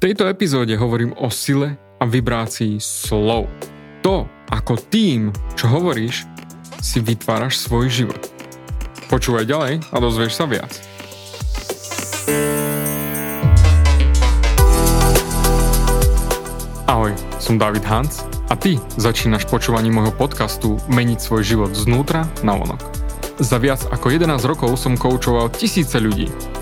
tejto epizóde hovorím o sile a vibrácii slov. To, ako tým, čo hovoríš, si vytváraš svoj život. Počúvaj ďalej a dozvieš sa viac. Ahoj, som David Hans a ty začínaš počúvanie môjho podcastu Meniť svoj život znútra na vonok. Za viac ako 11 rokov som koučoval tisíce ľudí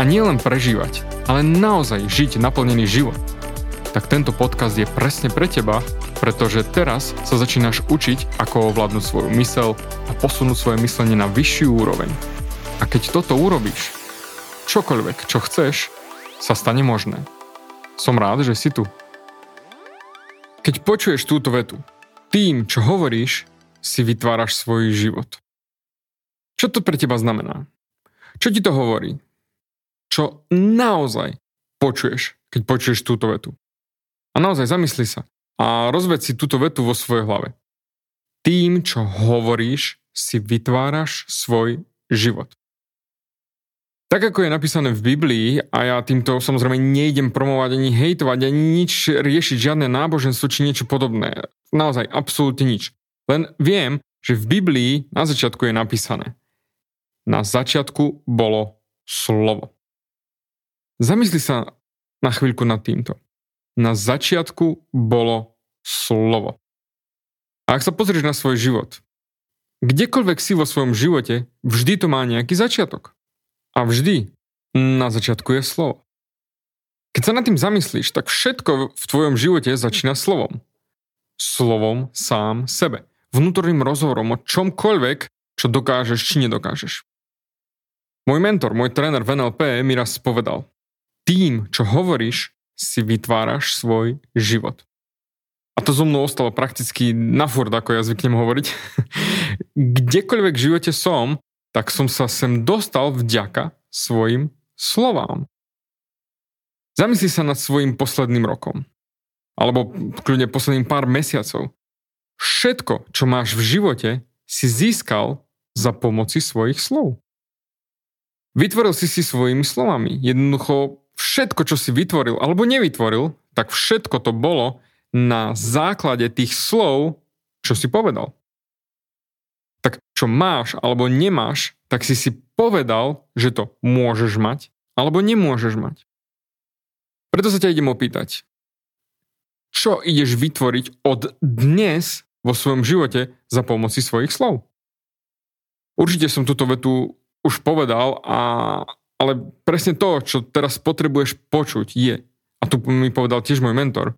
a nielen prežívať, ale naozaj žiť naplnený život, tak tento podcast je presne pre teba, pretože teraz sa začínaš učiť, ako ovládnuť svoju mysel a posunúť svoje myslenie na vyššiu úroveň. A keď toto urobíš, čokoľvek, čo chceš, sa stane možné. Som rád, že si tu. Keď počuješ túto vetu, tým, čo hovoríš, si vytváraš svoj život. Čo to pre teba znamená? Čo ti to hovorí? Čo naozaj počuješ, keď počuješ túto vetu. A naozaj zamysli sa a rozved si túto vetu vo svojej hlave. Tým, čo hovoríš, si vytváraš svoj život. Tak ako je napísané v Biblii, a ja týmto samozrejme nejdem promovať ani hejtovať, ani nič riešiť, žiadne náboženstvo či niečo podobné. Naozaj, absolútne nič. Len viem, že v Biblii na začiatku je napísané. Na začiatku bolo slovo. Zamysli sa na chvíľku nad týmto. Na začiatku bolo slovo. A ak sa pozrieš na svoj život, kdekoľvek si vo svojom živote, vždy to má nejaký začiatok. A vždy na začiatku je slovo. Keď sa nad tým zamyslíš, tak všetko v tvojom živote začína slovom. Slovom sám sebe. Vnútorným rozhovorom o čomkoľvek, čo dokážeš či nedokážeš. Môj mentor, môj tréner v NLP mi raz povedal, tým, čo hovoríš, si vytváraš svoj život. A to zo mnou ostalo prakticky na furt, ako ja zvyknem hovoriť. Kdekoľvek v živote som, tak som sa sem dostal vďaka svojim slovám. Zamysli sa nad svojim posledným rokom. Alebo kľudne posledným pár mesiacov. Všetko, čo máš v živote, si získal za pomoci svojich slov. Vytvoril si si svojimi slovami. Jednoducho všetko, čo si vytvoril alebo nevytvoril, tak všetko to bolo na základe tých slov, čo si povedal. Tak čo máš alebo nemáš, tak si si povedal, že to môžeš mať alebo nemôžeš mať. Preto sa ťa idem opýtať. Čo ideš vytvoriť od dnes vo svojom živote za pomoci svojich slov? Určite som túto vetu už povedal a ale presne to, čo teraz potrebuješ počuť, je, a tu mi povedal tiež môj mentor,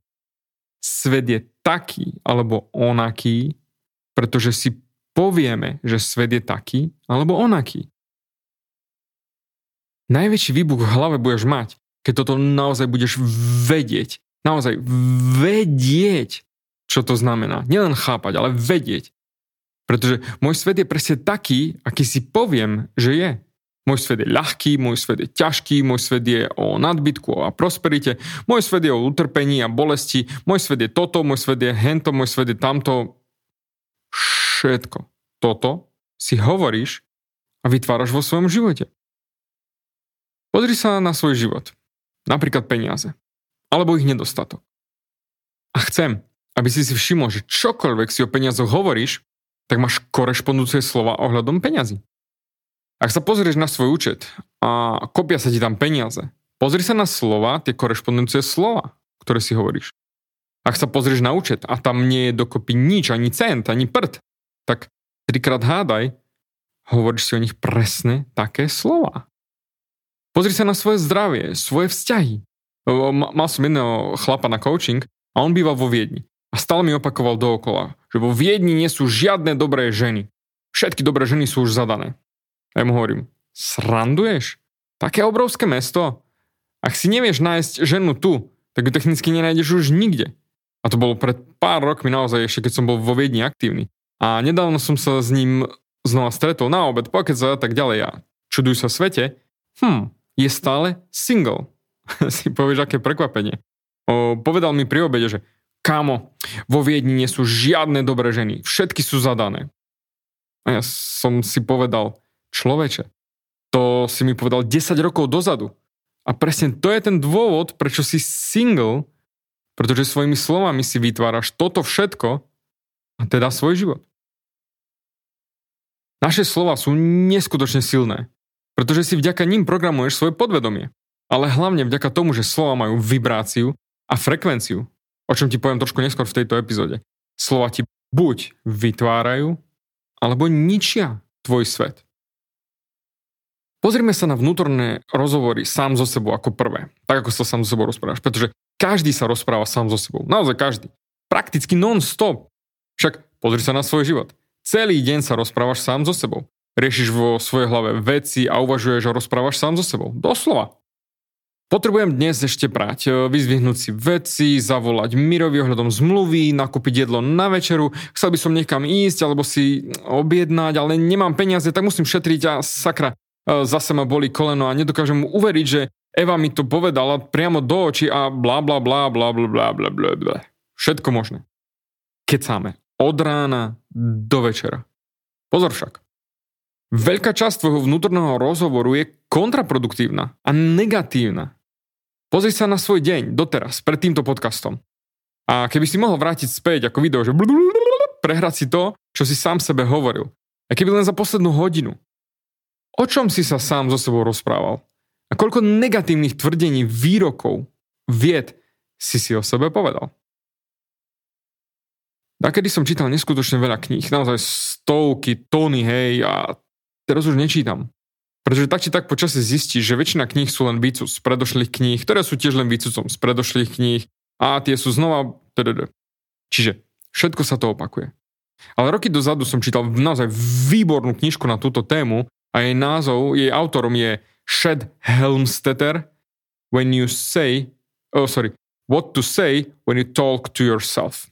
svet je taký alebo onaký, pretože si povieme, že svet je taký alebo onaký. Najväčší výbuch v hlave budeš mať, keď toto naozaj budeš vedieť. Naozaj vedieť, čo to znamená. Nielen chápať, ale vedieť. Pretože môj svet je presne taký, aký si poviem, že je. Môj svet je ľahký, môj svet je ťažký, môj svet je o nadbytku a prosperite, môj svet je o utrpení a bolesti, môj svet je toto, môj svet je hento, môj svet je tamto. Všetko toto si hovoríš a vytváraš vo svojom živote. Pozri sa na svoj život, napríklad peniaze, alebo ich nedostatok. A chcem, aby si si všimol, že čokoľvek si o peniazoch hovoríš, tak máš korešpondujúce slova ohľadom peňazí. Ak sa pozrieš na svoj účet a kopia sa ti tam peniaze, pozri sa na slova, tie korešpondujúce slova, ktoré si hovoríš. Ak sa pozrieš na účet a tam nie je dokopy nič, ani cent, ani prd, tak trikrát hádaj, hovoríš si o nich presne také slova. Pozri sa na svoje zdravie, svoje vzťahy. Mal som jedného chlapa na coaching a on býval vo Viedni. A stále mi opakoval dookola, že vo Viedni nie sú žiadne dobré ženy. Všetky dobré ženy sú už zadané. Ja mu hovorím, sranduješ? Také obrovské mesto? Ak si nevieš nájsť ženu tu, tak ju technicky nenájdeš už nikde. A to bolo pred pár rokmi naozaj, ešte keď som bol vo Viedni aktívny. A nedávno som sa s ním znova stretol na obed, pokec a tak ďalej. A čuduj sa svete, hm, je stále single. si povieš, aké prekvapenie. O, povedal mi pri obede, že kámo, vo Viedni nie sú žiadne dobré ženy, všetky sú zadané. A ja som si povedal, človeče, to si mi povedal 10 rokov dozadu. A presne to je ten dôvod, prečo si single, pretože svojimi slovami si vytváraš toto všetko a teda svoj život. Naše slova sú neskutočne silné, pretože si vďaka ním programuješ svoje podvedomie. Ale hlavne vďaka tomu, že slova majú vibráciu a frekvenciu, o čom ti poviem trošku neskôr v tejto epizóde. Slova ti buď vytvárajú, alebo ničia tvoj svet. Pozrime sa na vnútorné rozhovory sám so sebou ako prvé. Tak ako sa sám so sebou rozprávaš. Pretože každý sa rozpráva sám so sebou. Naozaj každý. Prakticky non-stop. Však pozri sa na svoj život. Celý deň sa rozprávaš sám so sebou. Riešiš vo svojej hlave veci a uvažuješ a rozprávaš sám so sebou. Doslova. Potrebujem dnes ešte prať, e, vyzvihnúť si veci, zavolať Mirovi ohľadom zmluvy, nakúpiť jedlo na večeru, chcel by som niekam ísť alebo si objednať, ale nemám peniaze, tak musím šetriť a sakra, zase ma boli koleno a nedokážem mu uveriť, že Eva mi to povedala priamo do očí a bla bla bla bla bla bla bla bla bla. Všetko možné. Kecáme. Od rána do večera. Pozor však. Veľká časť tvojho vnútorného rozhovoru je kontraproduktívna a negatívna. Pozri sa na svoj deň doteraz, pred týmto podcastom. A keby si mohol vrátiť späť ako video, že prehrať si to, čo si sám sebe hovoril. A keby len za poslednú hodinu. O čom si sa sám so sebou rozprával? A koľko negatívnych tvrdení, výrokov, vied si si o sebe povedal? kedy som čítal neskutočne veľa kníh, naozaj stovky, tóny, hej, a teraz už nečítam. Pretože tak či tak počasie zistíš, že väčšina kníh sú len výcud z predošlých kníh, ktoré sú tiež len výcudcom z predošlých kníh a tie sú znova... Čiže všetko sa to opakuje. Ale roky dozadu som čítal naozaj výbornú knižku na túto tému a jej názov, jej autorom je Shed Helmstetter When you say... Oh, sorry. What to say when you talk to yourself.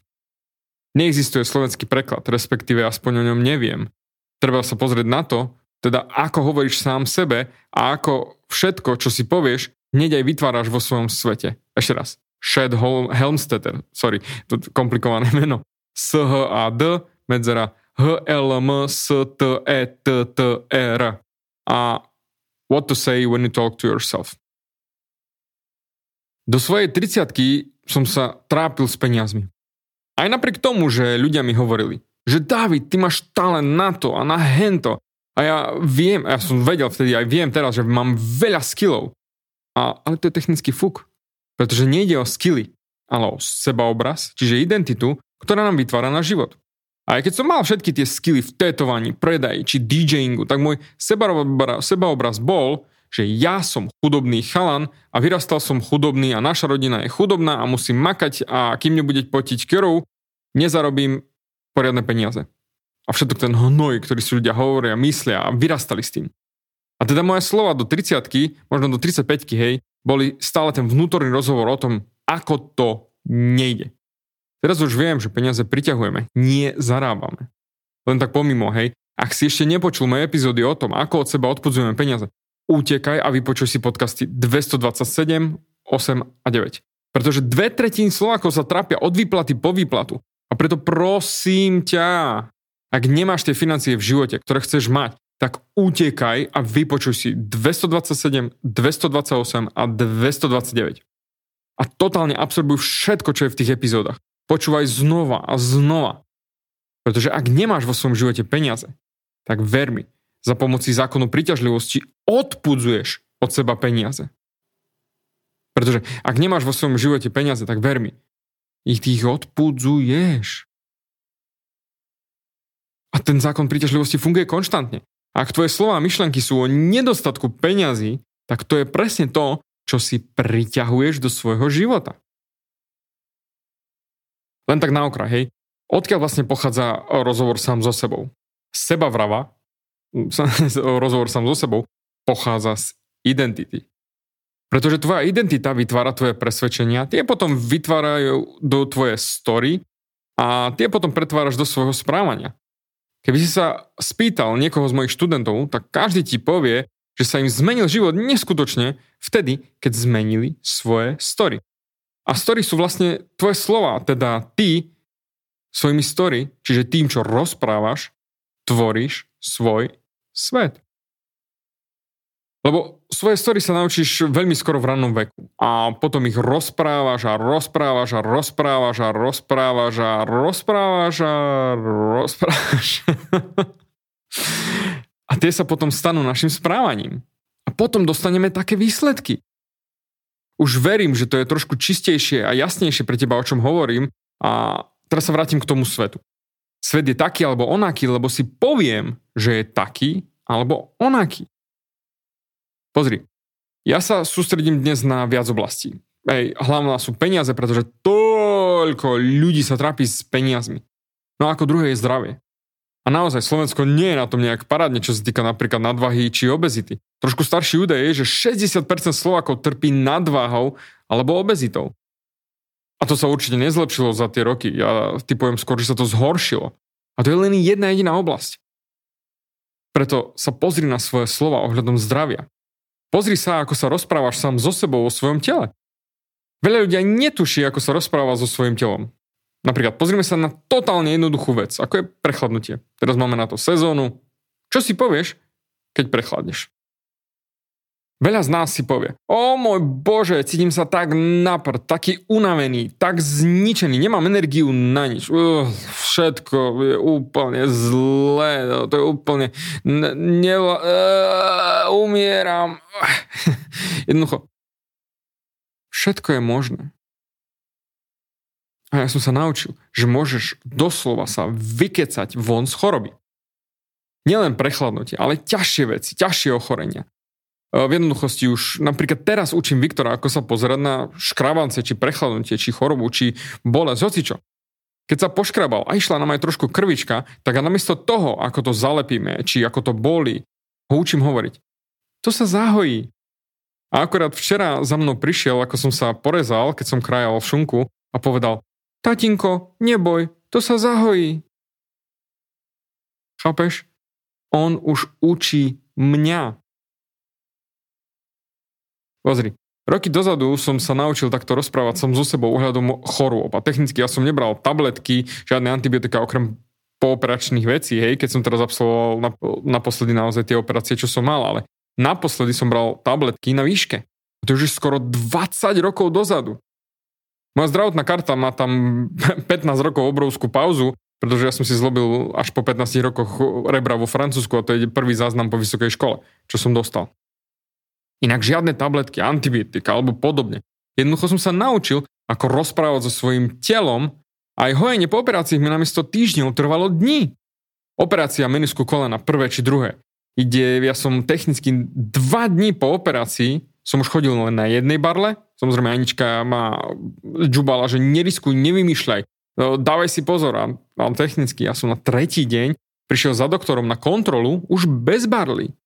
Neexistuje slovenský preklad, respektíve aspoň o ňom neviem. Treba sa pozrieť na to, teda ako hovoríš sám sebe a ako všetko, čo si povieš, hneď aj vytváraš vo svojom svete. Ešte raz. Shed Helmstetter, sorry, to komplikované meno. S-H-A-D, medzera H-L-M-S-T-E-T-T-E-R. A what to say when you talk to yourself. Do svojej 30 som sa trápil s peniazmi. Aj napriek tomu, že ľudia mi hovorili, že David, ty máš talent na to a na hento a ja viem, ja som vedel vtedy, aj viem teraz, že mám veľa skillov. A, ale to je technický fuk. Pretože nejde o skilly, ale o sebaobraz, čiže identitu, ktorá nám vytvára náš život. A aj keď som mal všetky tie skilly v tétovaní, predaji či DJingu, tak môj sebaobraz, bol, že ja som chudobný chalan a vyrastal som chudobný a naša rodina je chudobná a musím makať a kým nebude potiť kerov, nezarobím poriadne peniaze a všetok ten hnoj, ktorý si ľudia hovoria, myslia a vyrastali s tým. A teda moje slova do 30 možno do 35 hej, boli stále ten vnútorný rozhovor o tom, ako to nejde. Teraz už viem, že peniaze priťahujeme, nie zarábame. Len tak pomimo, hej, ak si ešte nepočul moje epizódy o tom, ako od seba odpudzujeme peniaze, utekaj a vypočuj si podcasty 227, 8 a 9. Pretože dve tretiny Slovákov sa trápia od výplaty po výplatu. A preto prosím ťa, ak nemáš tie financie v živote, ktoré chceš mať, tak utekaj a vypočuj si 227, 228 a 229. A totálne absorbuj všetko, čo je v tých epizódach. Počúvaj znova a znova. Pretože ak nemáš vo svojom živote peniaze, tak ver mi, za pomoci zákonu príťažlivosti odpudzuješ od seba peniaze. Pretože ak nemáš vo svojom živote peniaze, tak ver mi, ich tých odpudzuješ. A ten zákon príťažlivosti funguje konštantne. Ak tvoje slova a myšlenky sú o nedostatku peňazí, tak to je presne to, čo si priťahuješ do svojho života. Len tak na okraj, hej. Odkiaľ vlastne pochádza rozhovor sám so sebou? Seba vrava, rozhovor sám so sebou, pochádza z identity. Pretože tvoja identita vytvára tvoje presvedčenia, tie potom vytvárajú do tvoje story a tie potom pretváraš do svojho správania. Keby si sa spýtal niekoho z mojich študentov, tak každý ti povie, že sa im zmenil život neskutočne vtedy, keď zmenili svoje story. A story sú vlastne tvoje slova, teda ty svojimi story, čiže tým, čo rozprávaš, tvoríš svoj svet. Lebo svoje story sa naučíš veľmi skoro v rannom veku. A potom ich rozprávaš a rozprávaš a rozprávaš a rozprávaš a rozprávaš a rozprávaš. a tie sa potom stanú našim správaním. A potom dostaneme také výsledky. Už verím, že to je trošku čistejšie a jasnejšie pre teba, o čom hovorím. A teraz sa vrátim k tomu svetu. Svet je taký alebo onaký, lebo si poviem, že je taký alebo onaký. Pozri, ja sa sústredím dnes na viac oblastí. Hej, hlavná sú peniaze, pretože toľko ľudí sa trápi s peniazmi. No a ako druhé je zdravie. A naozaj Slovensko nie je na tom nejak parádne, čo sa týka napríklad nadvahy či obezity. Trošku starší údaj je, že 60% Slovákov trpí nadváhou alebo obezitou. A to sa určite nezlepšilo za tie roky. Ja typujem skôr, že sa to zhoršilo. A to je len jedna jediná oblasť. Preto sa pozri na svoje slova ohľadom zdravia. Pozri sa, ako sa rozprávaš sám so sebou o svojom tele. Veľa ľudia netuší, ako sa rozpráva so svojím telom. Napríklad pozrime sa na totálne jednoduchú vec, ako je prechladnutie. Teraz máme na to sezónu. Čo si povieš, keď prechladneš? Veľa z nás si povie, o môj bože, cítim sa tak napr, taký unavený, tak zničený, nemám energiu na nič. Uh, všetko je úplne zlé, no, to je úplne... Ne, ne, uh, umieram. Jednoducho, všetko je možné. A ja som sa naučil, že môžeš doslova sa vykecať von z choroby. Nielen prechladnutie, ale ťažšie veci, ťažšie ochorenia. Eh, v jednoduchosti už napríklad teraz učím Viktora, ako sa pozerať na škrabance, či prechladnutie, či chorobu, či bolesť, hocičo. Keď sa poškrabal a išla nám aj trošku krvička, tak a namiesto toho, ako to zalepíme, či ako to boli, ho učím hovoriť. To sa zahojí. A akorát včera za mnou prišiel, ako som sa porezal, keď som krajal v šunku a povedal, tatinko, neboj, to sa zahojí. Chápeš? On už učí mňa. Pozri, roky dozadu som sa naučil takto rozprávať som so sebou ohľadom chorôb a technicky ja som nebral tabletky, žiadne antibiotika okrem pooperačných vecí, hej, keď som teraz absolvoval naposledy naozaj tie operácie, čo som mal, ale naposledy som bral tabletky na výške. To už je skoro 20 rokov dozadu. Moja zdravotná karta má tam 15 rokov obrovskú pauzu, pretože ja som si zlobil až po 15 rokoch rebra vo Francúzsku a to je prvý záznam po vysokej škole, čo som dostal. Inak žiadne tabletky, antibiotika alebo podobne. Jednoducho som sa naučil, ako rozprávať so svojím telom a aj hojenie po operácii mi namiesto týždňov trvalo dní. Operácia menisku kolena, prvé či druhé. Ide, ja som technicky dva dní po operácii som už chodil len na jednej barle. Samozrejme Anička ma džubala, že neriskuj, nevymýšľaj. No, dávaj si pozor. A, a technicky ja som na tretí deň prišiel za doktorom na kontrolu už bez barly.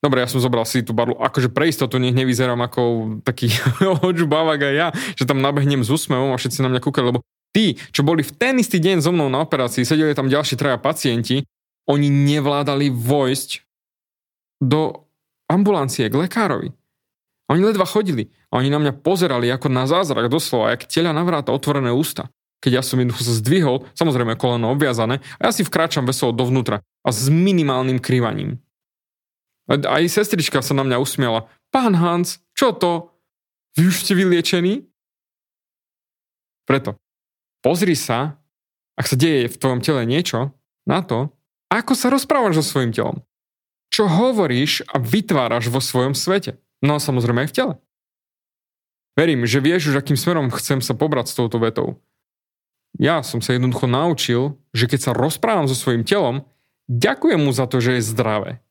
Dobre, ja som zobral si tú barlu, akože pre istotu nech nevyzerám ako taký odžubávak aj ja, že tam nabehnem s úsmevom a všetci na mňa kúkali, lebo tí, čo boli v ten istý deň so mnou na operácii, sedeli tam ďalší traja pacienti, oni nevládali vojsť do ambulancie k lekárovi. Oni ledva chodili a oni na mňa pozerali ako na zázrak doslova, jak teľa navráta otvorené ústa. Keď ja som jednoducho sa zdvihol, samozrejme koleno obviazané, a ja si vkráčam veselo dovnútra a s minimálnym krývaním. Aj sestrička sa na mňa usmiela. Pán Hans, čo to? Vy už ste vyliečení? Preto, pozri sa, ak sa deje v tvojom tele niečo, na to, ako sa rozprávaš so svojim telom. Čo hovoríš a vytváraš vo svojom svete. No a samozrejme aj v tele. Verím, že vieš už, akým smerom chcem sa pobrať s touto vetou. Ja som sa jednoducho naučil, že keď sa rozprávam so svojím telom, ďakujem mu za to, že je zdravé.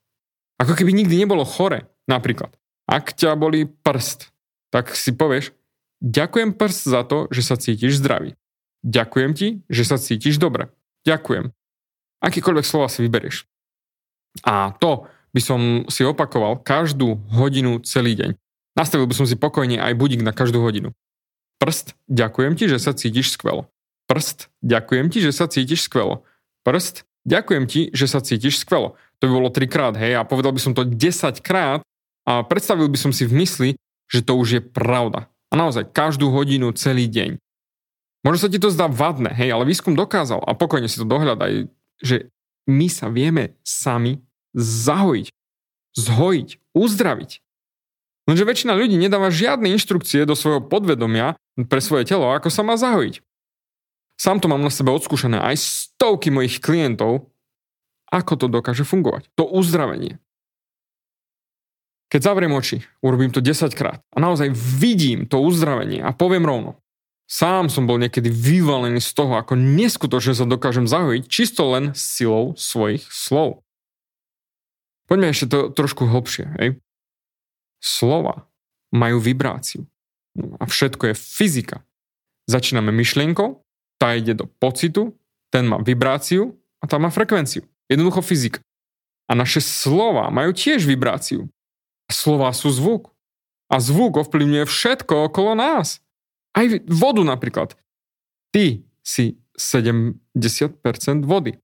Ako keby nikdy nebolo chore. Napríklad, ak ťa boli prst, tak si povieš, ďakujem prst za to, že sa cítiš zdravý. Ďakujem ti, že sa cítiš dobre. Ďakujem. Akýkoľvek slova si vyberieš. A to by som si opakoval každú hodinu celý deň. Nastavil by som si pokojne aj budík na každú hodinu. Prst, ďakujem ti, že sa cítiš skvelo. Prst, ďakujem ti, že sa cítiš skvelo. Prst, ďakujem ti, že sa cítiš skvelo. To by bolo trikrát, hej, a povedal by som to 10 krát a predstavil by som si v mysli, že to už je pravda. A naozaj, každú hodinu, celý deň. Možno sa ti to zdá vadné, hej, ale výskum dokázal, a pokojne si to dohľadaj, že my sa vieme sami zahojiť, zhojiť, uzdraviť. Lenže väčšina ľudí nedáva žiadne inštrukcie do svojho podvedomia pre svoje telo, ako sa má zahojiť. Sám to mám na sebe odskúšané aj stovky mojich klientov, ako to dokáže fungovať. To uzdravenie. Keď zavriem oči, urobím to 10 krát a naozaj vidím to uzdravenie a poviem rovno. Sám som bol niekedy vyvalený z toho, ako neskutočne sa dokážem zahojiť čisto len silou svojich slov. Poďme ešte to trošku hlbšie. Hej? slova majú vibráciu. No a všetko je fyzika. Začíname myšlienkou, tá ide do pocitu, ten má vibráciu a tá má frekvenciu. Jednoducho fyzika. A naše slova majú tiež vibráciu. Slova sú zvuk. A zvuk ovplyvňuje všetko okolo nás. Aj vodu napríklad. Ty si 70% vody.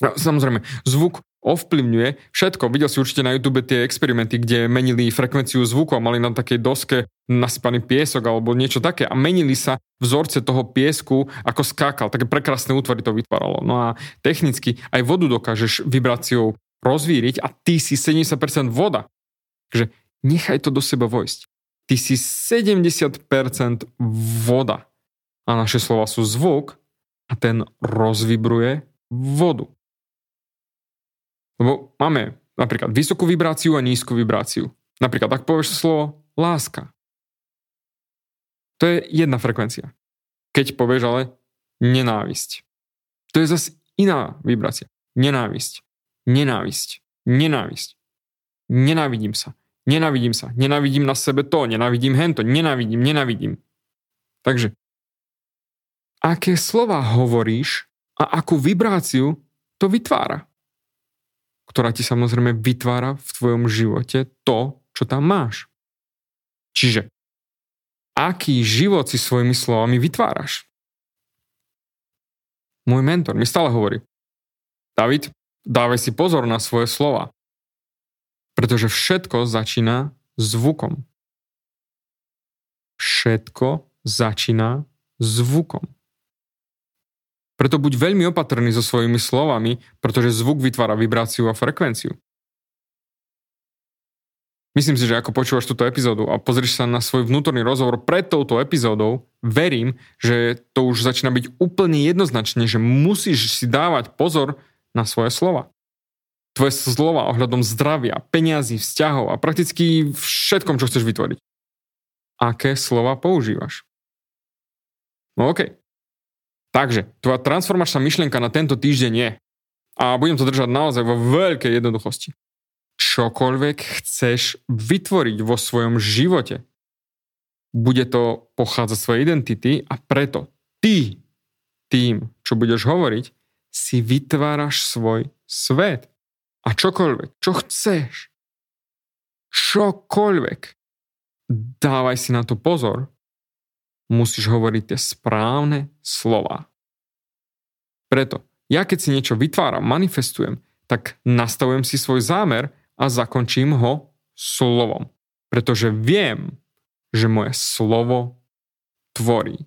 No, samozrejme, zvuk ovplyvňuje všetko. Videl si určite na YouTube tie experimenty, kde menili frekvenciu zvuku a mali na takej doske nasypaný piesok alebo niečo také a menili sa vzorce toho piesku, ako skákal. Také prekrásne útvary to vytváralo. No a technicky aj vodu dokážeš vibráciou rozvíriť a ty si 70% voda. Takže nechaj to do seba vojsť. Ty si 70% voda. A naše slova sú zvuk a ten rozvibruje vodu. Lebo máme napríklad vysokú vibráciu a nízku vibráciu. Napríklad, ak povieš slovo láska. To je jedna frekvencia. Keď povieš ale nenávisť. To je zase iná vibrácia. Nenávisť. Nenávisť. Nenávisť. Nenávidím sa. Nenávidím sa. Nenávidím na sebe to. Nenávidím hento. Nenávidím. Nenávidím. Takže, aké slova hovoríš a akú vibráciu to vytvára ktorá ti samozrejme vytvára v tvojom živote to, čo tam máš. Čiže, aký život si svojimi slovami vytváraš? Môj mentor mi stále hovorí, David, dávaj si pozor na svoje slova, pretože všetko začína zvukom. Všetko začína zvukom. Preto buď veľmi opatrný so svojimi slovami, pretože zvuk vytvára vibráciu a frekvenciu. Myslím si, že ako počúvaš túto epizódu a pozrieš sa na svoj vnútorný rozhovor pred touto epizódou, verím, že to už začína byť úplne jednoznačne, že musíš si dávať pozor na svoje slova. Tvoje slova ohľadom zdravia, peňazí, vzťahov a prakticky všetkom, čo chceš vytvoriť. Aké slova používaš? No okej, okay. Takže, tvoja transformačná myšlienka na tento týždeň je, a budem to držať naozaj vo veľkej jednoduchosti, čokoľvek chceš vytvoriť vo svojom živote, bude to pochádzať svojej identity a preto ty tým, čo budeš hovoriť, si vytváraš svoj svet. A čokoľvek, čo chceš, čokoľvek, dávaj si na to pozor, musíš hovoriť tie správne slova. Preto, ja keď si niečo vytváram, manifestujem, tak nastavujem si svoj zámer a zakončím ho slovom. Pretože viem, že moje slovo tvorí.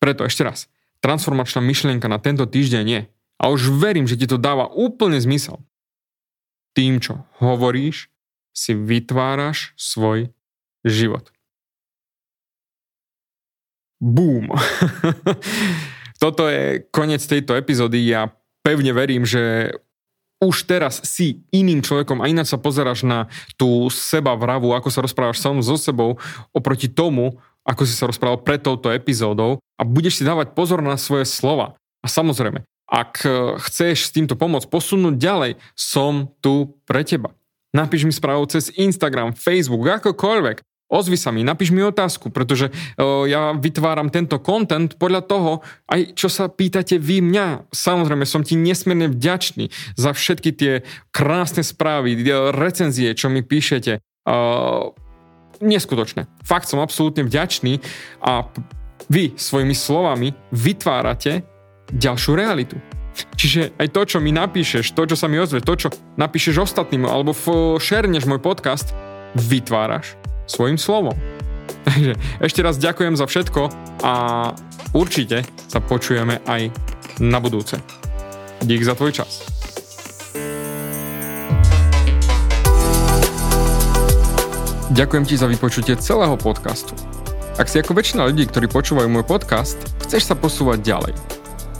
Preto ešte raz, transformačná myšlienka na tento týždeň je, a už verím, že ti to dáva úplne zmysel. Tým, čo hovoríš, si vytváraš svoj život. Boom. Toto je koniec tejto epizódy. Ja pevne verím, že už teraz si iným človekom a ináč sa pozeráš na tú seba vravu, ako sa rozprávaš sám so sebou oproti tomu, ako si sa rozprával pred touto epizódou a budeš si dávať pozor na svoje slova. A samozrejme, ak chceš s týmto pomôcť posunúť ďalej, som tu pre teba. Napíš mi správu cez Instagram, Facebook, akokoľvek ozvi sa mi, napíš mi otázku, pretože o, ja vytváram tento content podľa toho, aj čo sa pýtate vy mňa. Samozrejme, som ti nesmierne vďačný za všetky tie krásne správy, recenzie, čo mi píšete. O, neskutočné. Fakt som absolútne vďačný a vy svojimi slovami vytvárate ďalšiu realitu. Čiže aj to, čo mi napíšeš, to, čo sa mi ozve, to, čo napíšeš ostatným, alebo šerneš môj podcast, vytváraš svojim slovom. Takže ešte raz ďakujem za všetko a určite sa počujeme aj na budúce. Dík za tvoj čas. Ďakujem ti za vypočutie celého podcastu. Ak si ako väčšina ľudí, ktorí počúvajú môj podcast, chceš sa posúvať ďalej.